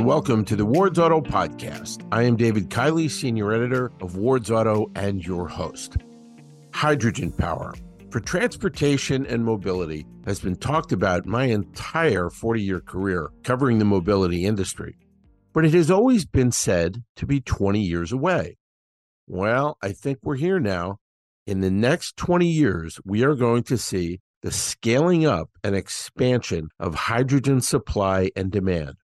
and welcome to the Ward's Auto Podcast. I am David Kiley, Senior Editor of Ward's Auto and your host. Hydrogen power for transportation and mobility has been talked about my entire 40 year career covering the mobility industry, but it has always been said to be 20 years away. Well, I think we're here now. In the next 20 years, we are going to see the scaling up and expansion of hydrogen supply and demand.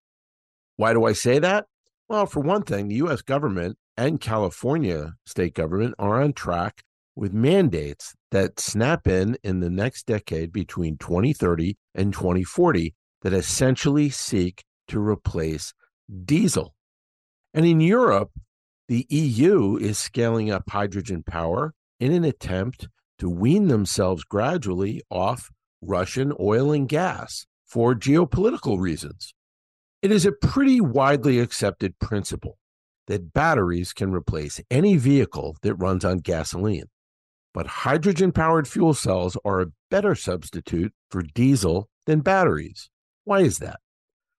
Why do I say that? Well, for one thing, the US government and California state government are on track with mandates that snap in in the next decade between 2030 and 2040 that essentially seek to replace diesel. And in Europe, the EU is scaling up hydrogen power in an attempt to wean themselves gradually off Russian oil and gas for geopolitical reasons. It is a pretty widely accepted principle that batteries can replace any vehicle that runs on gasoline. But hydrogen powered fuel cells are a better substitute for diesel than batteries. Why is that?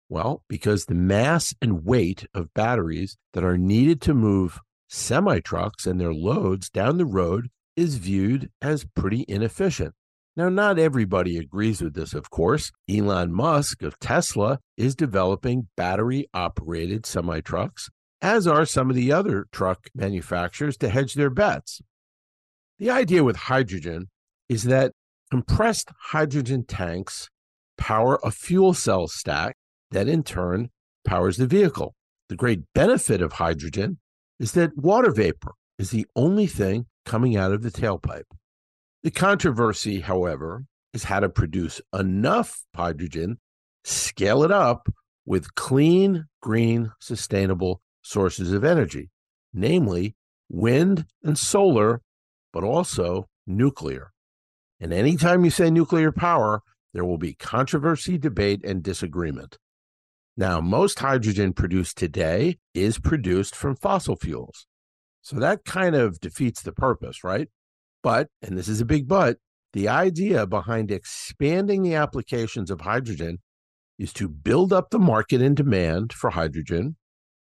Well, because the mass and weight of batteries that are needed to move semi trucks and their loads down the road is viewed as pretty inefficient. Now, not everybody agrees with this, of course. Elon Musk of Tesla is developing battery operated semi trucks, as are some of the other truck manufacturers to hedge their bets. The idea with hydrogen is that compressed hydrogen tanks power a fuel cell stack that in turn powers the vehicle. The great benefit of hydrogen is that water vapor is the only thing coming out of the tailpipe. The controversy, however, is how to produce enough hydrogen, scale it up with clean, green, sustainable sources of energy, namely wind and solar, but also nuclear. And anytime you say nuclear power, there will be controversy, debate, and disagreement. Now, most hydrogen produced today is produced from fossil fuels. So that kind of defeats the purpose, right? But, and this is a big but, the idea behind expanding the applications of hydrogen is to build up the market and demand for hydrogen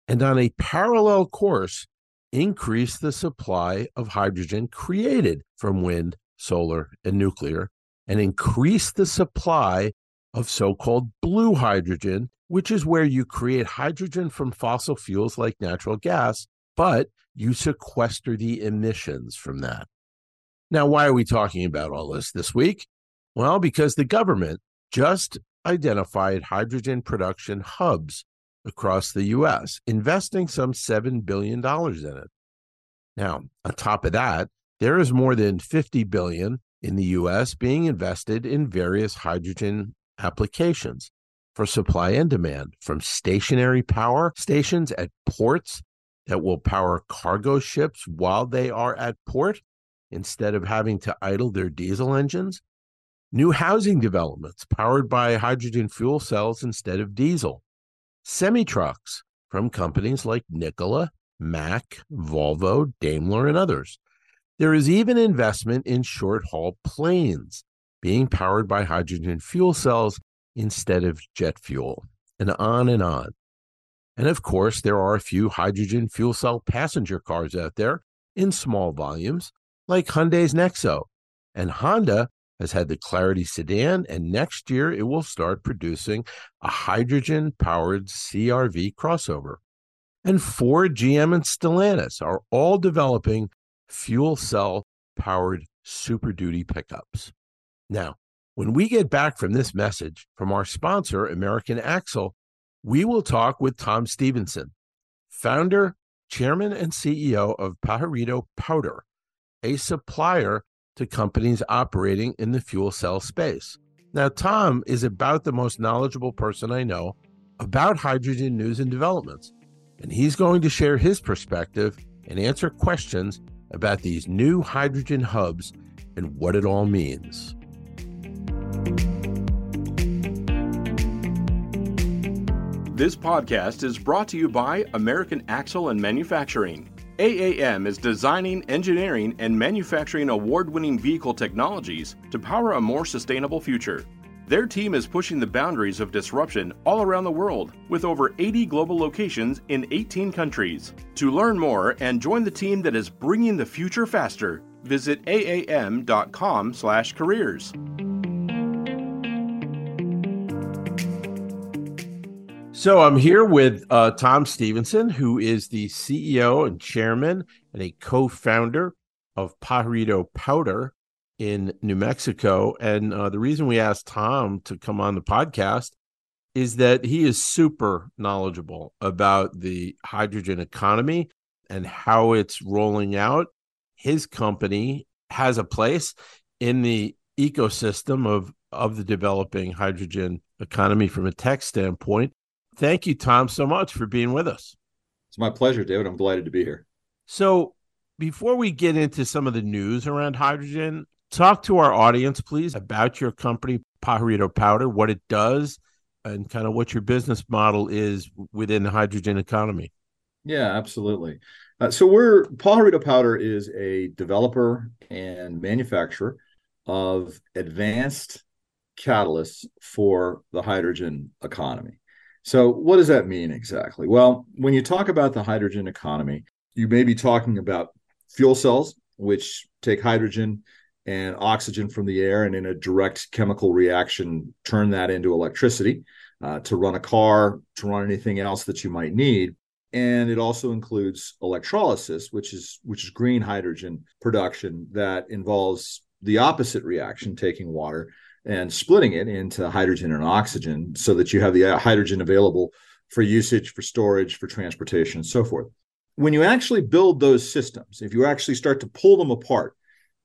and on a parallel course, increase the supply of hydrogen created from wind, solar, and nuclear, and increase the supply of so called blue hydrogen, which is where you create hydrogen from fossil fuels like natural gas, but you sequester the emissions from that. Now, why are we talking about all this this week? Well, because the government just identified hydrogen production hubs across the U.S., investing some $7 billion in it. Now, on top of that, there is more than 50 billion in the US being invested in various hydrogen applications for supply and demand from stationary power stations at ports that will power cargo ships while they are at port instead of having to idle their diesel engines. New housing developments powered by hydrogen fuel cells instead of diesel. Semi trucks from companies like Nikola, Mack, Volvo, Daimler, and others. There is even investment in short haul planes being powered by hydrogen fuel cells instead of jet fuel, and on and on. And of course, there are a few hydrogen fuel cell passenger cars out there in small volumes like Hyundai's Nexo. And Honda has had the Clarity sedan, and next year it will start producing a hydrogen powered CRV crossover. And Ford, GM, and Stellantis are all developing fuel cell powered Super Duty pickups. Now, when we get back from this message from our sponsor, American Axle, we will talk with Tom Stephenson, founder, chairman, and CEO of Pajarito Powder a supplier to companies operating in the fuel cell space. Now, Tom is about the most knowledgeable person I know about hydrogen news and developments, and he's going to share his perspective and answer questions about these new hydrogen hubs and what it all means. This podcast is brought to you by American Axle and Manufacturing. AAM is designing, engineering, and manufacturing award winning vehicle technologies to power a more sustainable future. Their team is pushing the boundaries of disruption all around the world with over 80 global locations in 18 countries. To learn more and join the team that is bringing the future faster, visit aam.com/careers. So I'm here with uh, Tom Stephenson, who is the CEO and chairman and a co-founder of Pajarito Powder in New Mexico. And uh, the reason we asked Tom to come on the podcast is that he is super knowledgeable about the hydrogen economy and how it's rolling out. His company has a place in the ecosystem of of the developing hydrogen economy from a tech standpoint. Thank you, Tom, so much for being with us. It's my pleasure, David. I'm delighted to be here. So, before we get into some of the news around hydrogen, talk to our audience, please, about your company, Pajarito Powder, what it does, and kind of what your business model is within the hydrogen economy. Yeah, absolutely. Uh, so we're Pajarito Powder is a developer and manufacturer of advanced catalysts for the hydrogen economy. So what does that mean exactly? Well, when you talk about the hydrogen economy, you may be talking about fuel cells, which take hydrogen and oxygen from the air and in a direct chemical reaction turn that into electricity uh, to run a car to run anything else that you might need and it also includes electrolysis which is which is green hydrogen production that involves the opposite reaction taking water and splitting it into hydrogen and oxygen so that you have the uh, hydrogen available for usage for storage for transportation and so forth. When you actually build those systems if you actually start to pull them apart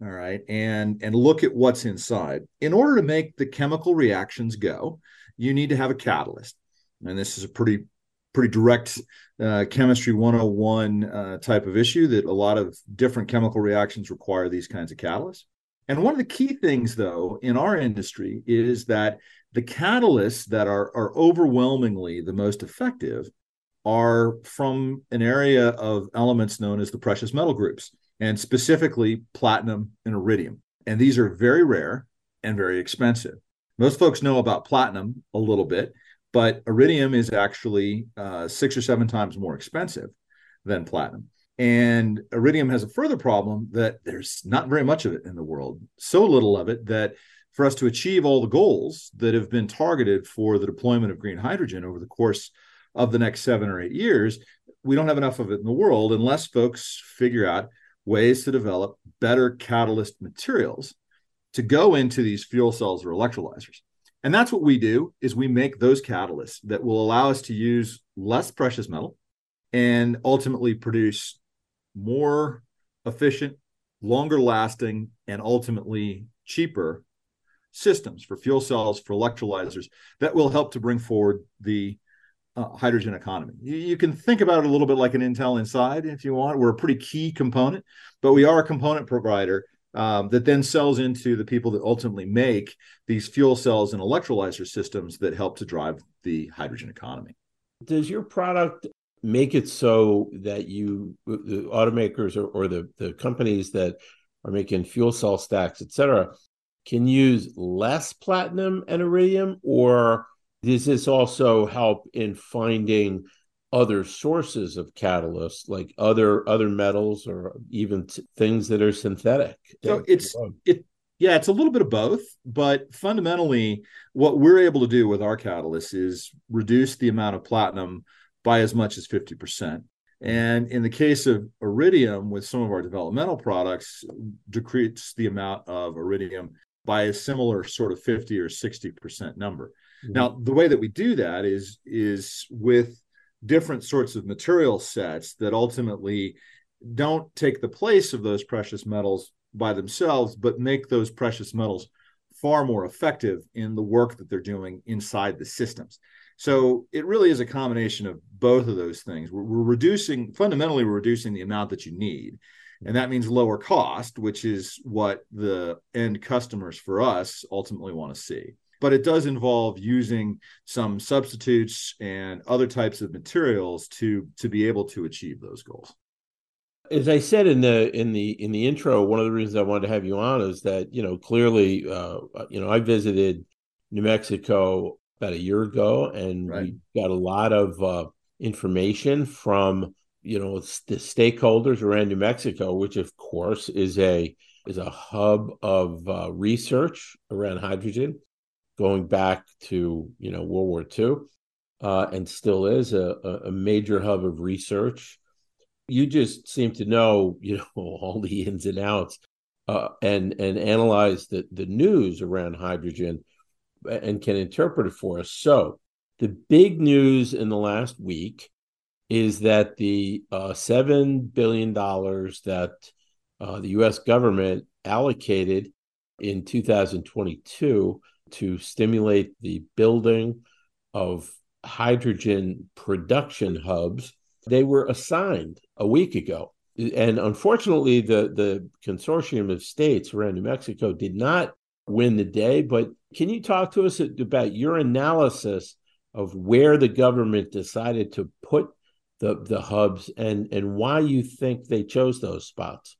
all right and and look at what's inside in order to make the chemical reactions go you need to have a catalyst. And this is a pretty pretty direct uh, chemistry 101 uh, type of issue that a lot of different chemical reactions require these kinds of catalysts and one of the key things though in our industry is that the catalysts that are are overwhelmingly the most effective are from an area of elements known as the precious metal groups and specifically platinum and iridium. And these are very rare and very expensive. Most folks know about platinum a little bit, but iridium is actually uh, six or seven times more expensive than platinum. And iridium has a further problem that there's not very much of it in the world, so little of it that for us to achieve all the goals that have been targeted for the deployment of green hydrogen over the course of the next seven or eight years, we don't have enough of it in the world unless folks figure out ways to develop better catalyst materials to go into these fuel cells or electrolyzers. And that's what we do is we make those catalysts that will allow us to use less precious metal and ultimately produce more efficient, longer lasting and ultimately cheaper systems for fuel cells for electrolyzers that will help to bring forward the uh, hydrogen economy. You, you, can think about it a little bit like an Intel Inside if you want. We're a pretty key component, but we are a component provider um, that then sells into the people that ultimately make these fuel cells and electrolyzer systems that help to drive the hydrogen economy. Does your product make it so that you, the automakers or, or the, the companies that are making fuel cell stacks, et cetera, can use less platinum and iridium or does this also help in finding other sources of catalysts like other other metals or even t- things that are synthetic? So it's it yeah it's a little bit of both but fundamentally what we're able to do with our catalysts is reduce the amount of platinum by as much as 50% and in the case of iridium with some of our developmental products decrease the amount of iridium by a similar sort of 50 or 60% number Mm-hmm. Now, the way that we do that is is with different sorts of material sets that ultimately don't take the place of those precious metals by themselves, but make those precious metals far more effective in the work that they're doing inside the systems. So it really is a combination of both of those things. We're, we're, reducing, fundamentally, we're reducing the amount that you need. And that means lower cost, which is what the end customers for us ultimately want to see but it does involve using some substitutes and other types of materials to to be able to achieve those goals as i said in the in the in the intro one of the reasons i wanted to have you on is that you know clearly uh, you know i visited New Mexico about a year ago, and right. we got a lot of uh, information from you know the stakeholders around New Mexico, which of course is a is a hub of uh, research around hydrogen, going back to you know World War II, uh, and still is a, a major hub of research. You just seem to know you know all the ins and outs, uh, and and analyze the the news around hydrogen, and can interpret it for us. So the big news in the last week is that the uh, seven billion dollars that uh, the U.S. government allocated in 2022 to stimulate the building of hydrogen production hubs, they were assigned a week ago. And unfortunately, the, the consortium of states around New Mexico did not win the day. But can you talk to us about your analysis of where the government decided to put the, the hubs and, and why you think they chose those spots?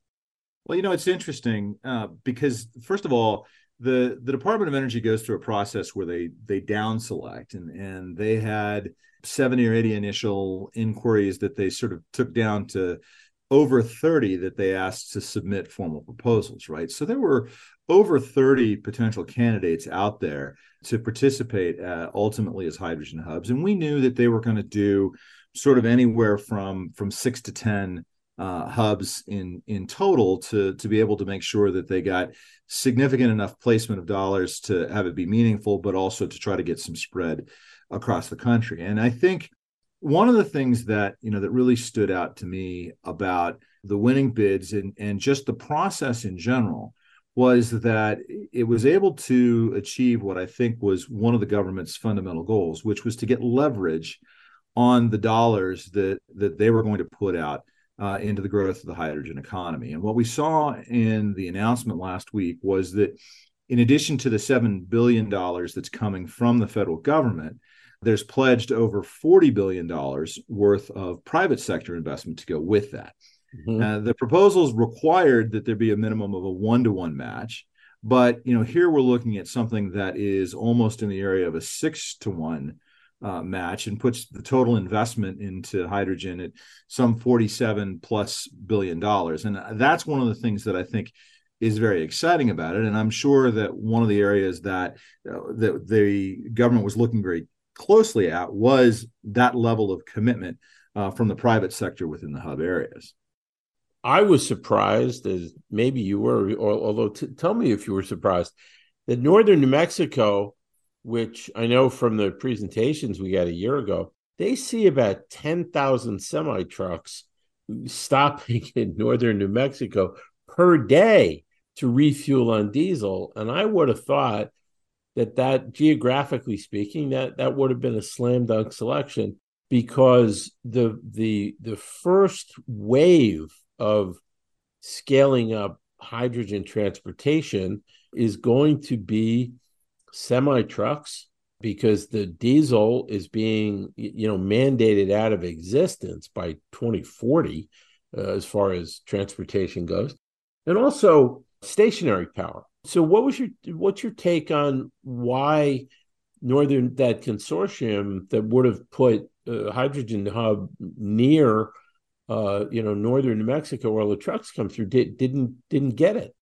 Well, you know, it's interesting uh, because first of all, the the Department of Energy goes through a process where they they down select, and and they had seventy or eighty initial inquiries that they sort of took down to over 30 that they asked to submit formal proposals right so there were over 30 potential candidates out there to participate uh, ultimately as hydrogen hubs and we knew that they were going to do sort of anywhere from from 6 to 10 uh, hubs in in total to to be able to make sure that they got significant enough placement of dollars to have it be meaningful, but also to try to get some spread across the country. And I think one of the things that you know that really stood out to me about the winning bids and and just the process in general was that it was able to achieve what I think was one of the government's fundamental goals, which was to get leverage on the dollars that that they were going to put out uh, into the growth of the hydrogen economy. And what we saw in the announcement last week was that in addition to the $7 billion that's coming from the federal government, there's pledged over $40 billion worth of private sector investment to go with that. Mm-hmm. Uh, the proposals required that there be a minimum of a one to one match. But you know, here we're looking at something that is almost in the area of a six to one uh, match and puts the total investment into hydrogen at some 47 plus billion dollars. And that's one of the things that I think is very exciting about it. And I'm sure that one of the areas that uh, that the government was looking very closely at was that level of commitment uh, from the private sector within the hub areas. I was surprised, as maybe you were, or, although t- tell me if you were surprised, that northern New Mexico which I know from the presentations we got a year ago, they see about 10,000 semi trucks stopping in northern New Mexico per day to refuel on diesel. And I would have thought that that geographically speaking, that that would have been a slam dunk selection because the the the first wave of scaling up hydrogen transportation is going to be semi trucks because the diesel is being you know mandated out of existence by 2040 uh, as far as transportation goes and also stationary power. So what was your what's your take on why northern that consortium that would have put a hydrogen hub near uh, you know northern new mexico where all the trucks come through did, didn't didn't get it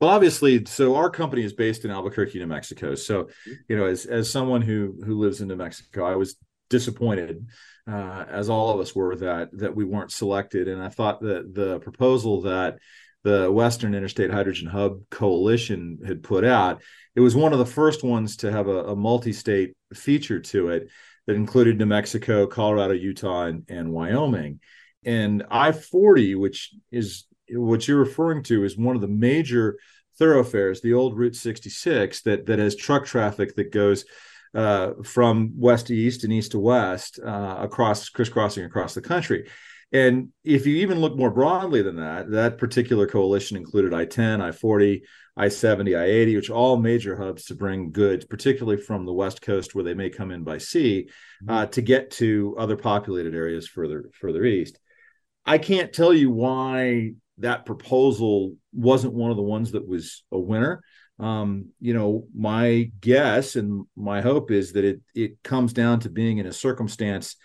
well, obviously, so our company is based in Albuquerque, New Mexico. So, you know, as as someone who who lives in New Mexico, I was disappointed, uh, as all of us were, that that we weren't selected. And I thought that the proposal that the Western Interstate Hydrogen Hub Coalition had put out, it was one of the first ones to have a, a multi-state feature to it that included New Mexico, Colorado, Utah, and, and Wyoming. And I 40, which is what you're referring to is one of the major thoroughfares, the old Route 66, that that has truck traffic that goes uh, from west to east and east to west uh, across crisscrossing across the country. And if you even look more broadly than that, that particular coalition included I 10, I 40, I 70, I 80, which are all major hubs to bring goods, particularly from the West Coast where they may come in by sea, mm-hmm. uh, to get to other populated areas further further east. I can't tell you why that proposal wasn't one of the ones that was a winner. um, you know, my guess and my hope is that it it comes down to being in a circumstance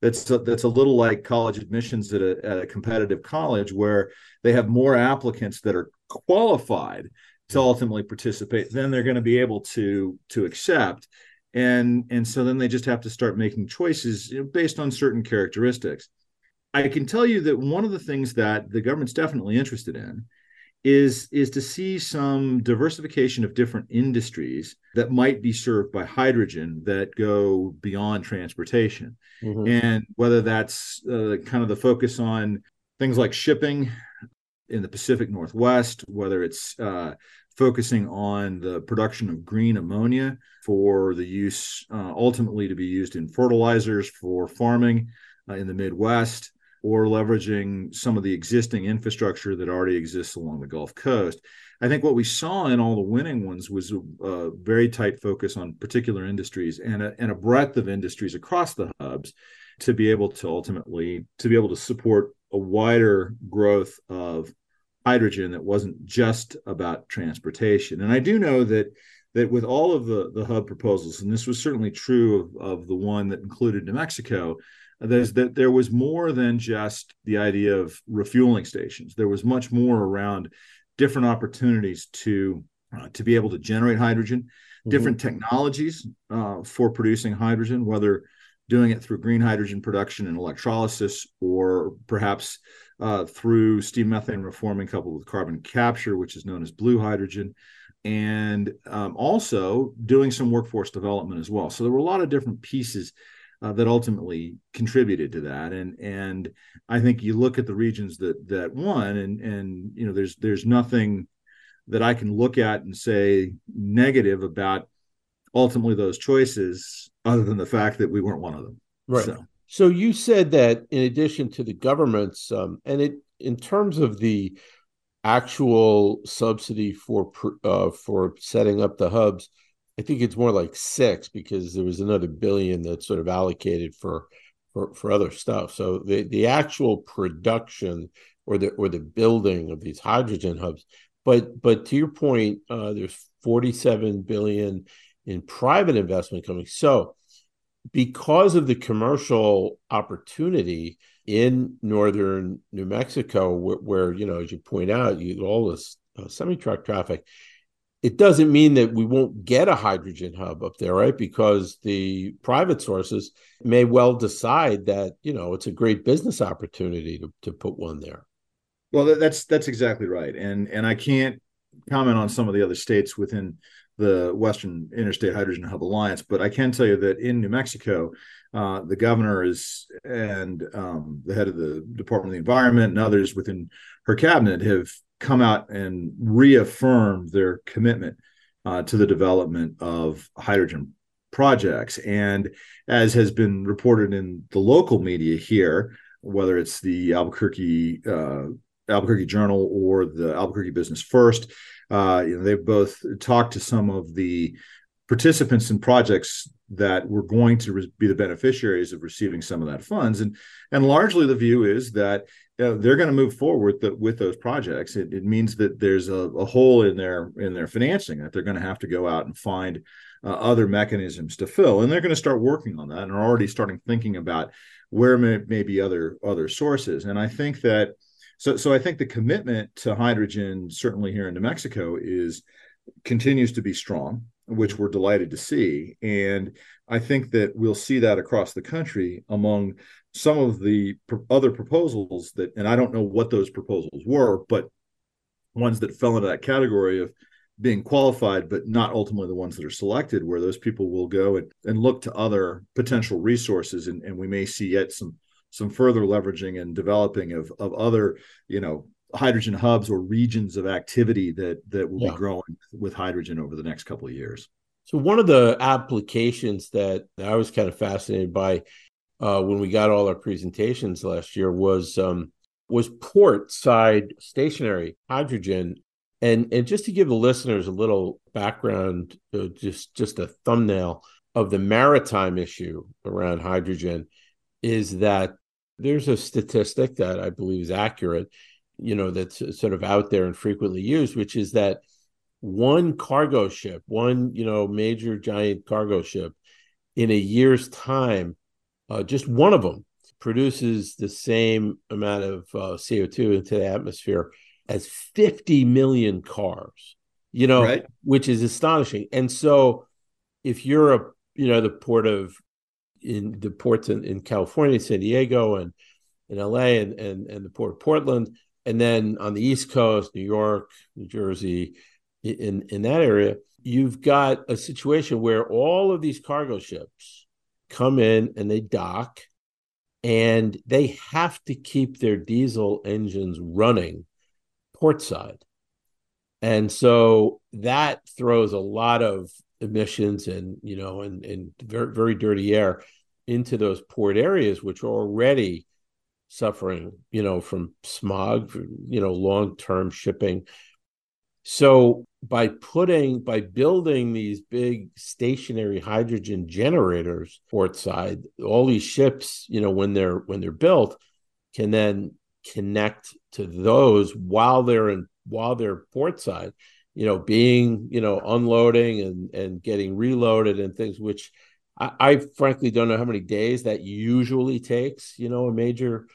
that's a, that's a little like college admissions at a, at a competitive college where they have more applicants that are qualified to ultimately participate then they're going to be able to to accept and and so then they just have to start making choices based on certain characteristics i can tell you that one of the things that the government's definitely interested in is is to see some diversification of different industries that might be served by hydrogen that go beyond transportation mm-hmm. and whether that's uh, kind of the focus on things like shipping in the pacific northwest whether it's uh, focusing on the production of green ammonia for the use uh, ultimately to be used in fertilizers for farming uh, in the midwest or leveraging some of the existing infrastructure that already exists along the Gulf Coast. I think what we saw in all the winning ones was a, a very tight focus on particular industries and a, and a breadth of industries across the hubs to be able to ultimately to be able to support a wider growth of hydrogen that wasn't just about transportation. And I do know that that with all of the the hub proposals, and this was certainly true of, of the one that included New Mexico, there's that there was more than just the idea of refueling stations. There was much more around different opportunities to uh, to be able to generate hydrogen, mm-hmm. different technologies uh, for producing hydrogen, whether doing it through green hydrogen production and electrolysis, or perhaps uh, through steam methane reforming coupled with carbon capture, which is known as blue hydrogen, and um, also doing some workforce development as well. So there were a lot of different pieces uh, that ultimately contributed to that. And and I think you look at the regions that that won, and and you know there's there's nothing that I can look at and say negative about ultimately those choices, other than the fact that we weren't one of them. Right. So, so you said that in addition to the governments, um, and it in terms of the actual subsidy for uh, for setting up the hubs I think it's more like six because there was another billion that's sort of allocated for for, for other stuff. So the, the actual production or the or the building of these hydrogen hubs, but but to your point, uh, there's 47 billion in private investment coming. So because of the commercial opportunity in northern New Mexico, where, where you know, as you point out, you all this uh, semi truck traffic it doesn't mean that we won't get a hydrogen hub up there, right? Because the private sources may well decide that you know it's a great business opportunity to to put one there. Well, that's that's exactly right, and and I can't comment on some of the other states within the Western Interstate Hydrogen Hub Alliance, but I can tell you that in New Mexico, uh, the governor is and um, the head of the Department of the Environment and others within her cabinet have come out and reaffirm their commitment uh, to the development of hydrogen projects. And as has been reported in the local media here, whether it's the Albuquerque uh, Albuquerque Journal or the Albuquerque Business First, uh, you know, they've both talked to some of the participants in projects that were going to re- be the beneficiaries of receiving some of that funds. And and largely the view is that they're going to move forward with those projects. It, it, means that there's a, a, hole in their in their financing that they're going to have to go out and find uh, other mechanisms to fill. And they're going to start working on that and are already starting thinking about where may, may be other other sources. And i think that so so i think the commitment to hydrogen certainly here in new mexico is continues to be strong which we're delighted to see. And I think that we'll see that across the country among some of the other proposals that, and I don't know what those proposals were, but ones that fell into that category of being qualified, but not ultimately the ones that are selected, where those people will go and, and look to other potential resources. And, and we may see yet some some further leveraging and developing of, of other, you know, hydrogen hubs or regions of activity that that will yeah. be growing with hydrogen over the next couple of years. So one of the applications that I was kind of fascinated by uh, when we got all our presentations last year was um, was port side stationary hydrogen. And and just to give the listeners a little background, uh, just just a thumbnail of the maritime issue around hydrogen, is that there's a statistic that I believe is accurate you know that's sort of out there and frequently used which is that one cargo ship, one you know major giant cargo ship, in a year's time, uh, just one of them produces the same amount of uh, CO2 into the atmosphere as 50 million cars, you know, right. which is astonishing. And so if you're a, you know, the port of, in the ports in, in California, San Diego and in LA and, and, and the port of Portland, and then on the East Coast, New York, New Jersey, in, in that area, you've got a situation where all of these cargo ships come in and they dock and they have to keep their diesel engines running portside. And so that throws a lot of emissions and, you know, and, and very, very dirty air into those port areas, which are already suffering, you know, from smog, you know, long term shipping. So by putting by building these big stationary hydrogen generators portside all these ships you know when they're when they're built can then connect to those while they're in while they're portside you know being you know unloading and and getting reloaded and things which I, I frankly don't know how many days that usually takes you know a major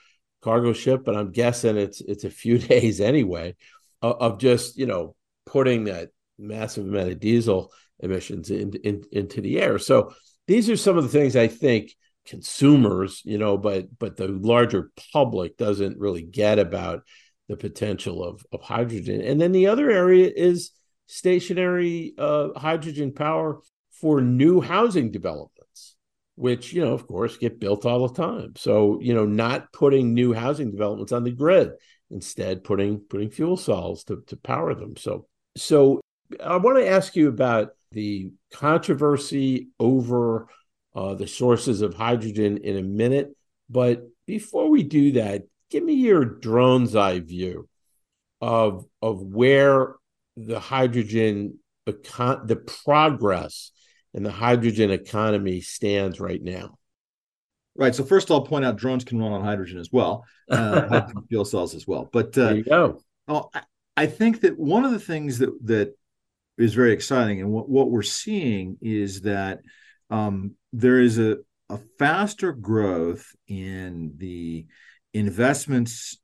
cargo ship but i'm guessing it's it's a few days anyway of, of just you know putting that massive amount of diesel emissions in, in, into the air. So these are some of the things I think consumers, you know, but but the larger public doesn't really get about the potential of, of hydrogen. And then the other area is stationary uh, hydrogen power for new housing developments, which, you know, of course, get built all the time. So, you know, not putting new housing developments on the grid, instead putting putting fuel cells to, to power them. So so I want to ask you about the controversy over uh, the sources of hydrogen in a minute. But before we do that, give me your drone's eye view of of where the hydrogen the, con- the progress in the hydrogen economy stands right now. Right. So first, I'll point out drones can run on hydrogen as well, uh, fuel cells as well. But uh, there you go. Oh, I think that one of the things that that is very exciting, and what, what we're seeing is that um, there is a, a faster growth in the investments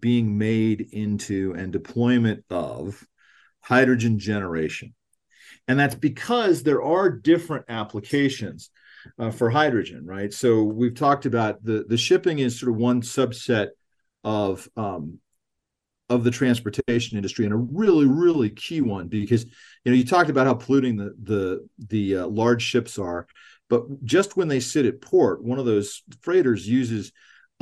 being made into and deployment of hydrogen generation. And that's because there are different applications uh, for hydrogen, right? So we've talked about the, the shipping is sort of one subset of um, of the transportation industry and a really really key one because you know you talked about how polluting the the the uh, large ships are but just when they sit at port one of those freighters uses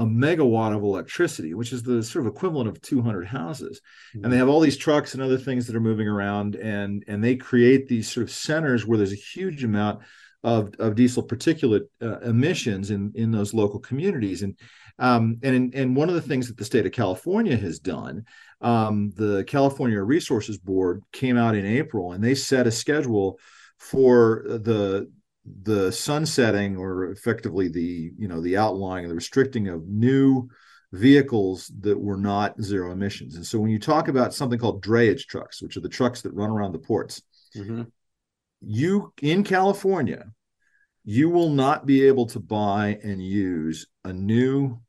a megawatt of electricity which is the sort of equivalent of 200 houses mm-hmm. and they have all these trucks and other things that are moving around and and they create these sort of centers where there's a huge amount of, of diesel particulate uh, emissions in in those local communities and um, and and one of the things that the state of California has done, um, the California Resources Board came out in April and they set a schedule for the the sunsetting or effectively the you know the outlawing and the restricting of new vehicles that were not zero emissions. And so when you talk about something called drayage trucks, which are the trucks that run around the ports, mm-hmm. you in California, you will not be able to buy and use a new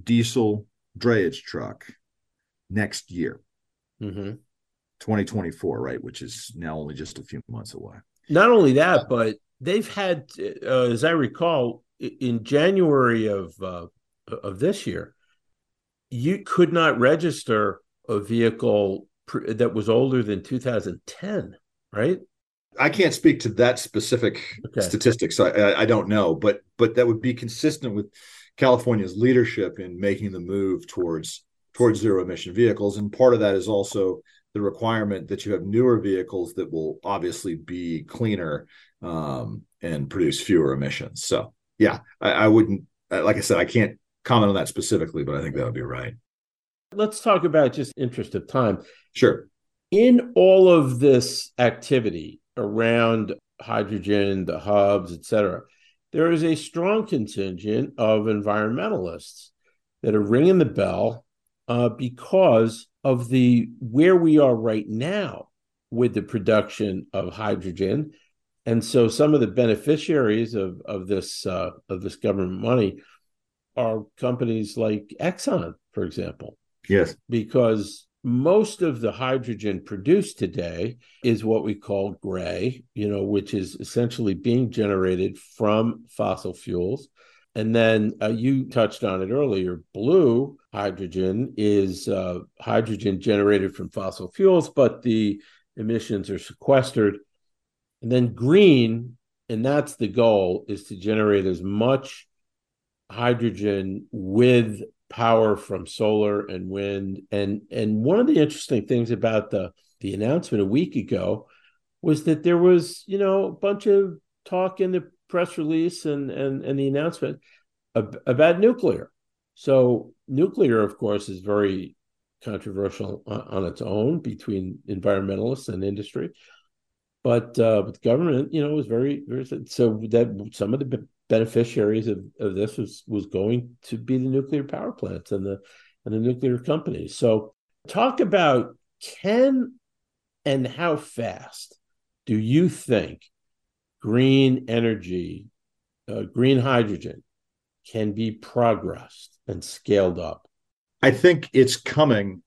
diesel drayage truck next year. Mm-hmm. 2024, right? Which is now only just a few months away. Not only that, but they've had, uh, as I recall, in January of uh, of this year, you could not register a vehicle pr- that was older than 2010, right? I can't speak to that specific okay. statistics. I, I don't know, but but that would be consistent with California's leadership in making the move towards towards zero emission vehicles, and part of that is also the requirement that you have newer vehicles that will obviously be cleaner um, and produce fewer emissions. So, yeah, I, I wouldn't, like I said, I can't comment on that specifically, but I think that would be right. Let's talk about just interest of time. Sure. In all of this activity around hydrogen, the hubs, et cetera, there is a strong contingent of environmentalists that are ringing the bell uh, because of the where we are right now with the production of hydrogen. And so some of the beneficiaries of, of this uh, of this government money are companies like Exxon, for example. Yes. Because most of the hydrogen produced today is what we call gray, you know, which is essentially being generated from fossil fuels. And then uh, you touched on it earlier. Blue hydrogen is uh, hydrogen generated from fossil fuels, but the emissions are sequestered. And then green, and that's the goal, is to generate as much hydrogen with power from solar and wind. And and one of the interesting things about the the announcement a week ago was that there was, you know, a bunch of talk in the press release and and, and the announcement about nuclear. So nuclear, of course, is very controversial on, its own between environmentalists and industry. But uh, but the government, you know, was very, very so that some of the beneficiaries of, of this was was going to be the nuclear power plants and the and the nuclear companies. So talk about can and how fast do you think green energy, uh, green hydrogen can be progressed and scaled up? I think it's coming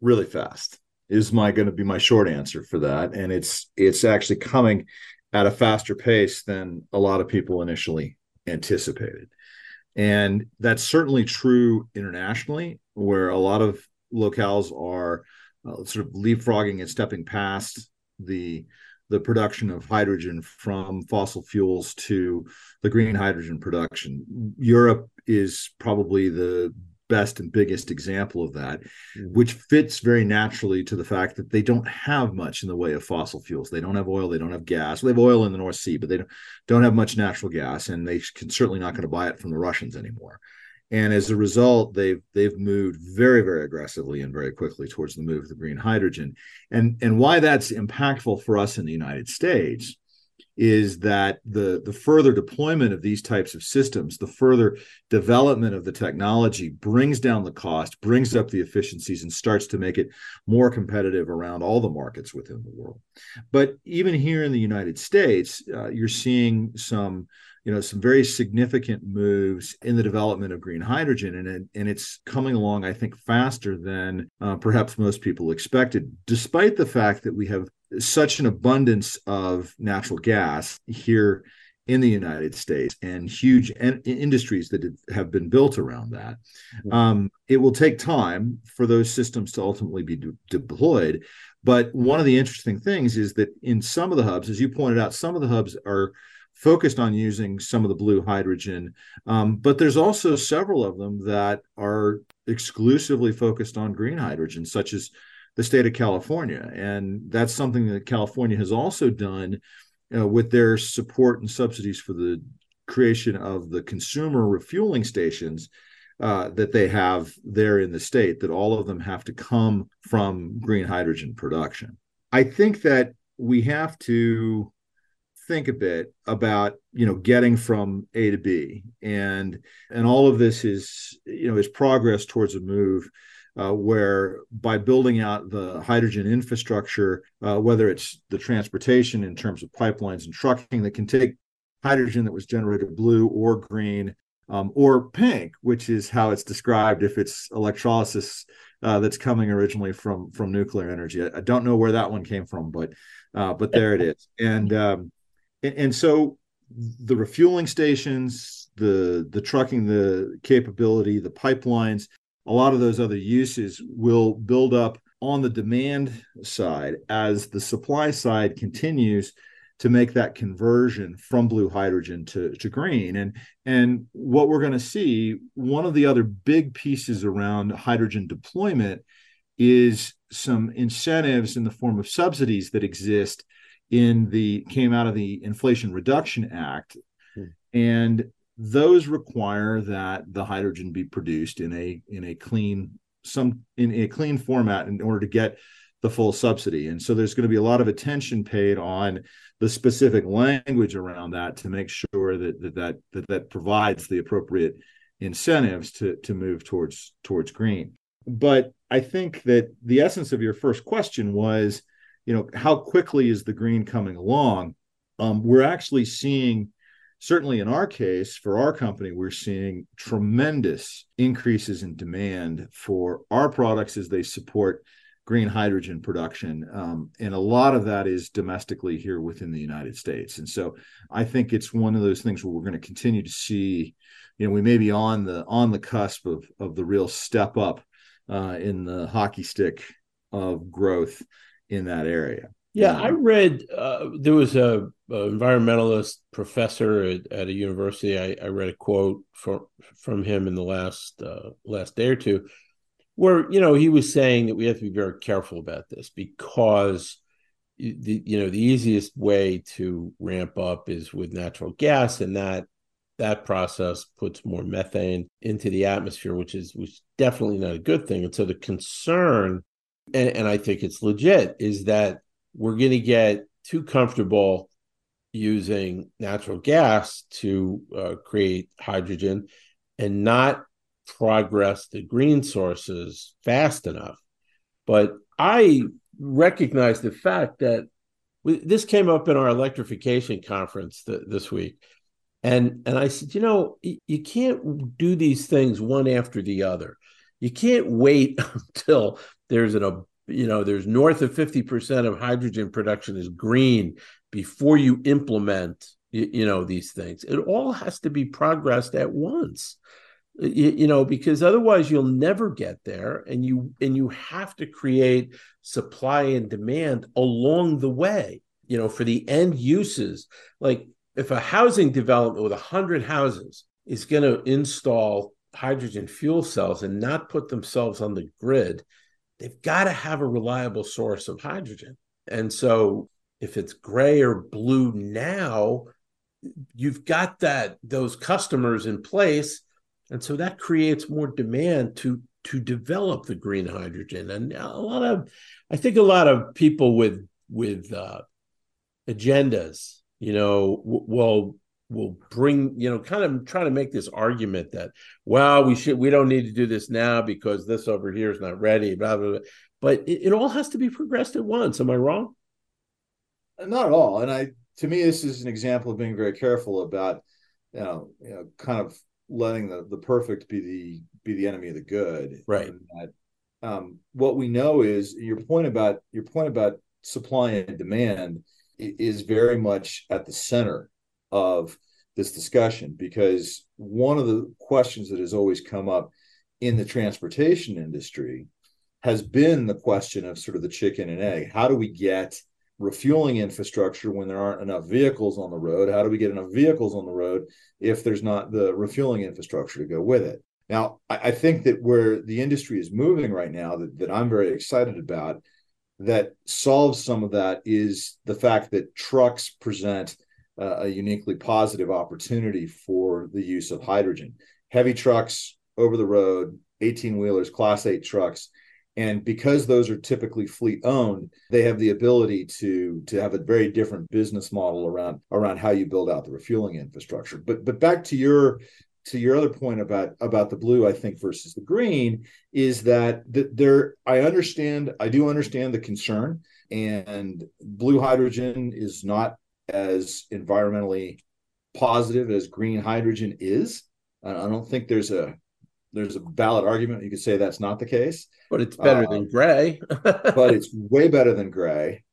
really fast. Is my going to be my short answer for that, and it's it's actually coming at a faster pace than a lot of people initially anticipated. And that's certainly true internationally, where a lot of locales are uh, sort of leapfrogging and stepping past the the production of hydrogen from fossil fuels to the green hydrogen production. Europe is probably the best and biggest example of that, mm-hmm. which fits very naturally to the fact that they don't have much in the way of fossil fuels. They don't have oil, they don't have gas. They have oil in the North Sea, but they don't, don't have much natural gas, and they can certainly not going to buy it from the Russians anymore. And as a result, they've they've moved very very aggressively and very quickly towards the move of the green hydrogen. And and why that's impactful for us in the United States is that the the further deployment of these types of systems the further development of the technology brings down the cost brings up the efficiencies and starts to make it more competitive around all the markets within the world. But even here in the united states uh, you're seeing some you know some very significant moves in the development of green hydrogen and and it's coming along i think faster than uh, perhaps most people expected despite the fact that we have such an abundance of natural gas here in the United States and huge en- industries that have been built around that. Mm-hmm. Um, it will take time for those systems to ultimately be de- deployed. But one of the interesting things is that in some of the hubs, as you pointed out, some of the hubs are focused on using some of the blue hydrogen, um, but there's also several of them that are exclusively focused on green hydrogen, such as the state of California. And that's something that California has also done uh, with their support and subsidies for the creation of the consumer refueling stations uh, that they have there in the state, that all of them have to come from green hydrogen production. I think that we have to think a bit about you know getting from a to b and and all of this is you know is progress towards a move uh, where by building out the hydrogen infrastructure, uh, whether it's the transportation in terms of pipelines and trucking that can take hydrogen that was generated blue or green um, or pink, which is how it's described if it's electrolysis uh, that's coming originally from from nuclear energy. I, I, don't know where that one came from, but uh, but there it is. And, um, and and so the refueling stations, the the trucking, the capability, the pipelines, a lot of those other uses will build up on the demand side as the supply side continues to make that conversion from blue hydrogen to, to green. And, and what we're going to see, one of the other big pieces around hydrogen deployment is some incentives in the form of subsidies that exist in the came out of the Inflation Reduction Act. Hmm. And those require that the hydrogen be produced in a in a clean some in a clean format in order to get the full subsidy and so there's going to be a lot of attention paid on the specific language around that to make sure that that that that, that provides the appropriate incentives to to move towards towards green but i think that the essence of your first question was you know, how quickly is the green coming along? Um, we're actually seeing, certainly in our case, for our company, we're seeing tremendous increases in demand for our products as they support green hydrogen production. Um, and a lot of that is domestically here within the United States. And so I think it's one of those things where we're going to continue to see, you know, we may be on the on the cusp of of the real step up uh, in the hockey stick of growth in that area. Yeah, I read uh, there was a, a, environmentalist professor at, at a university. I, I, read a quote from from him in the last uh, last day or two, where you know he was saying that we have to be very careful about this because the you know the easiest way to ramp up is with natural gas, and that that process puts more methane into the atmosphere, which is which is definitely not a good thing. And so the concern, and, and I think it's legit, is that we're going to get too comfortable using natural gas to uh, create hydrogen and not progress the green sources fast enough. But I recognize the fact that we, this came up in our electrification conference th- this week. And, and I said, you know, you can't do these things one after the other. You can't wait until there's an, you know, there's north of 50% of hydrogen production is green before you implement, you, know, these things. It all has to be progressed at once you, you, know because otherwise you'll never get there and you and you have to create supply and demand along the way you know for the end uses like if a housing development with 100 houses is going to install hydrogen fuel cells and not put themselves on the grid they've got to have a reliable source of hydrogen. And so if it's gray or blue now you've got that those customers in place. And so that creates more demand to to develop the green hydrogen. And a lot of i think a lot of people with with uh, agendas you know will will bring you know kind of try to make this argument that well we should we don't need to do this now because this over here is not ready blah blah, blah. but it, it all has to be progressed at once am i wrong not at all and i to me this is an example of being very careful about you know, you know kind of letting the the perfect be the be the enemy of the good. Right. That, um, what we know is your point about your point about supply and demand is very much at the center of this discussion because one of the questions that has always come up in the transportation industry has been the question of sort of the chicken and egg. How do we get refueling infrastructure when there aren't enough vehicles on the road? How do we get enough vehicles on the road if there's not the refueling infrastructure to go with it? Now, I, think that where the industry is moving right now, that, that I'm very excited about, that solves some of that is the fact that trucks present uh, a uniquely positive opportunity for the use of hydrogen. Heavy trucks over the road, 18 wheelers, class eight trucks and because those are typically fleet owned they have the ability to to have a very different business model around around how you build out the refueling infrastructure but but back to your to your other point about about the blue i think versus the green is that there i understand i do understand the concern and blue hydrogen is not as environmentally positive as green hydrogen is. I don't think there's a there's a valid argument you could say that's not the case. But it's better uh, than gray. but it's way better than gray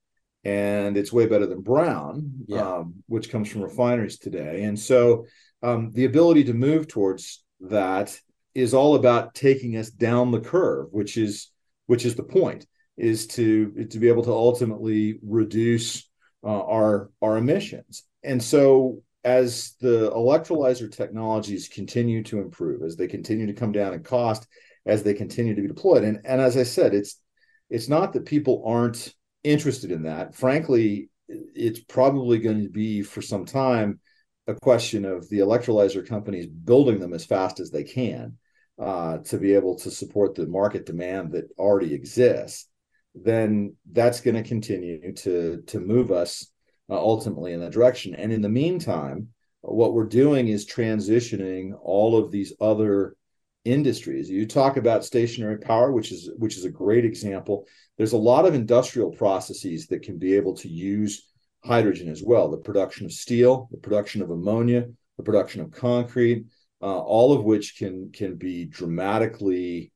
and it's way better than brown yeah. um, which comes from refineries today. And so um, the ability to move towards that is all about taking us down the curve which is which is the point is to to be able to ultimately reduce uh, our our emissions and so as the electrolyzer technologies continue to improve, as they continue to come down in cost, as they continue to be deployed, and and as I said, it's it's not that people aren't interested in that. Frankly, it's probably going to be for some time a question of the electrolyzer companies building them as fast as they can uh, to be able to support the market demand that already exists. Then that's going to continue to to move us uh, ultimately in that direction. And in the meantime, what we're doing is transitioning all of these other industries. You talk about stationary power, which is which is a great example. There's a lot of industrial processes that can be able to use hydrogen as well. The production of steel, the production of ammonia, the production of concrete, uh, all of which can can be dramatically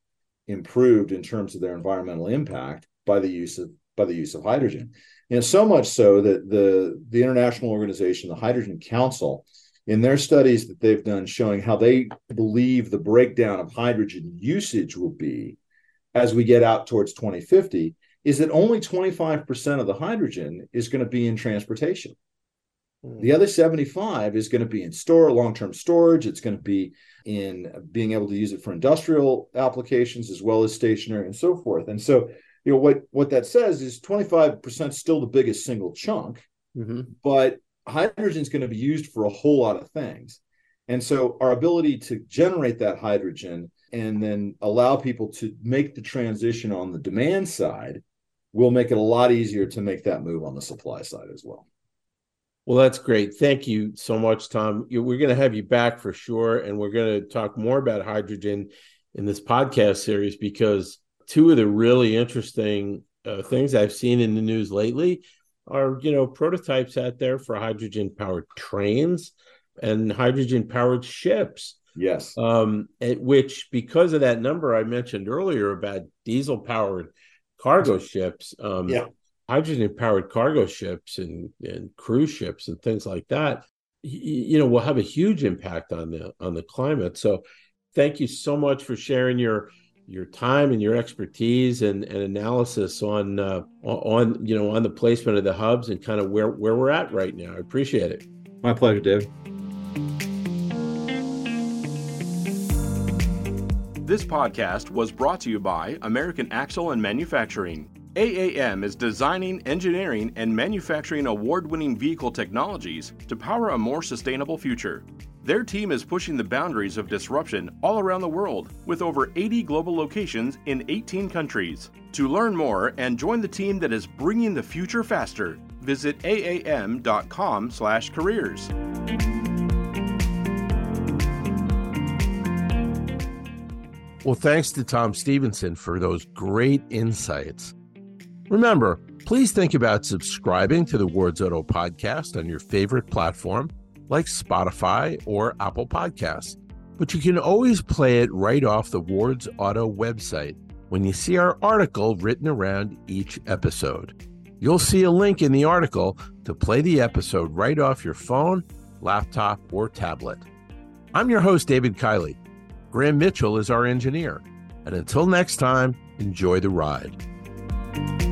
improved in terms of their environmental impact by the use of by the use of hydrogen. And so much so that the the international organization, the Hydrogen Council, in their studies that they've done showing how they believe the breakdown of hydrogen usage will be as we get out towards 2050 is that only 25% of the hydrogen is going to be in transportation. Hmm. The other 75 is going to be in store, long-term storage. It's going to be in being able to use it for industrial applications as well as stationary and so forth. And so, you know, what what that says is 25% still the biggest single chunk, mm-hmm. but hydrogen is going to be used for a whole lot of things. And so our ability to generate that hydrogen and then allow people to make the transition on the demand side will make it a lot easier to make that move on the supply side as well. Well, that's great. Thank you so much, Tom. We're going to have you back for sure. And we're going to talk more about hydrogen in this podcast series because two of the really interesting uh, things I've seen in the news lately are you know prototypes out there for hydrogen powered trains and hydrogen powered ships. Yes. Um which because of that number i mentioned earlier about diesel powered cargo ships um yeah. hydrogen powered cargo ships and and cruise ships and things like that you know will have a huge impact on the on the climate. So thank you so much for sharing your your time and your expertise and, and analysis on uh, on you know on the placement of the hubs and kind of where where we're at right now. I appreciate it. My pleasure, Dave. This podcast was brought to you by American Axle and Manufacturing. AAM is designing, engineering, and manufacturing award winning vehicle technologies to power a more sustainable future. Their team is pushing the boundaries of disruption all around the world with over 80 global locations in 18 countries. To learn more and join the team that is bringing the future faster, visit aam.com/careers. Well, thanks to Tom Stephenson for those great insights. Remember, please think about subscribing to the Wards podcast on your favorite platform like Spotify or Apple Podcasts. But you can always play it right off the Wards Auto website when you see our article written around each episode. You'll see a link in the article to play the episode right off your phone, laptop, or tablet. I'm your host, David Kiley. Graham Mitchell is our engineer. And until next time, enjoy the ride.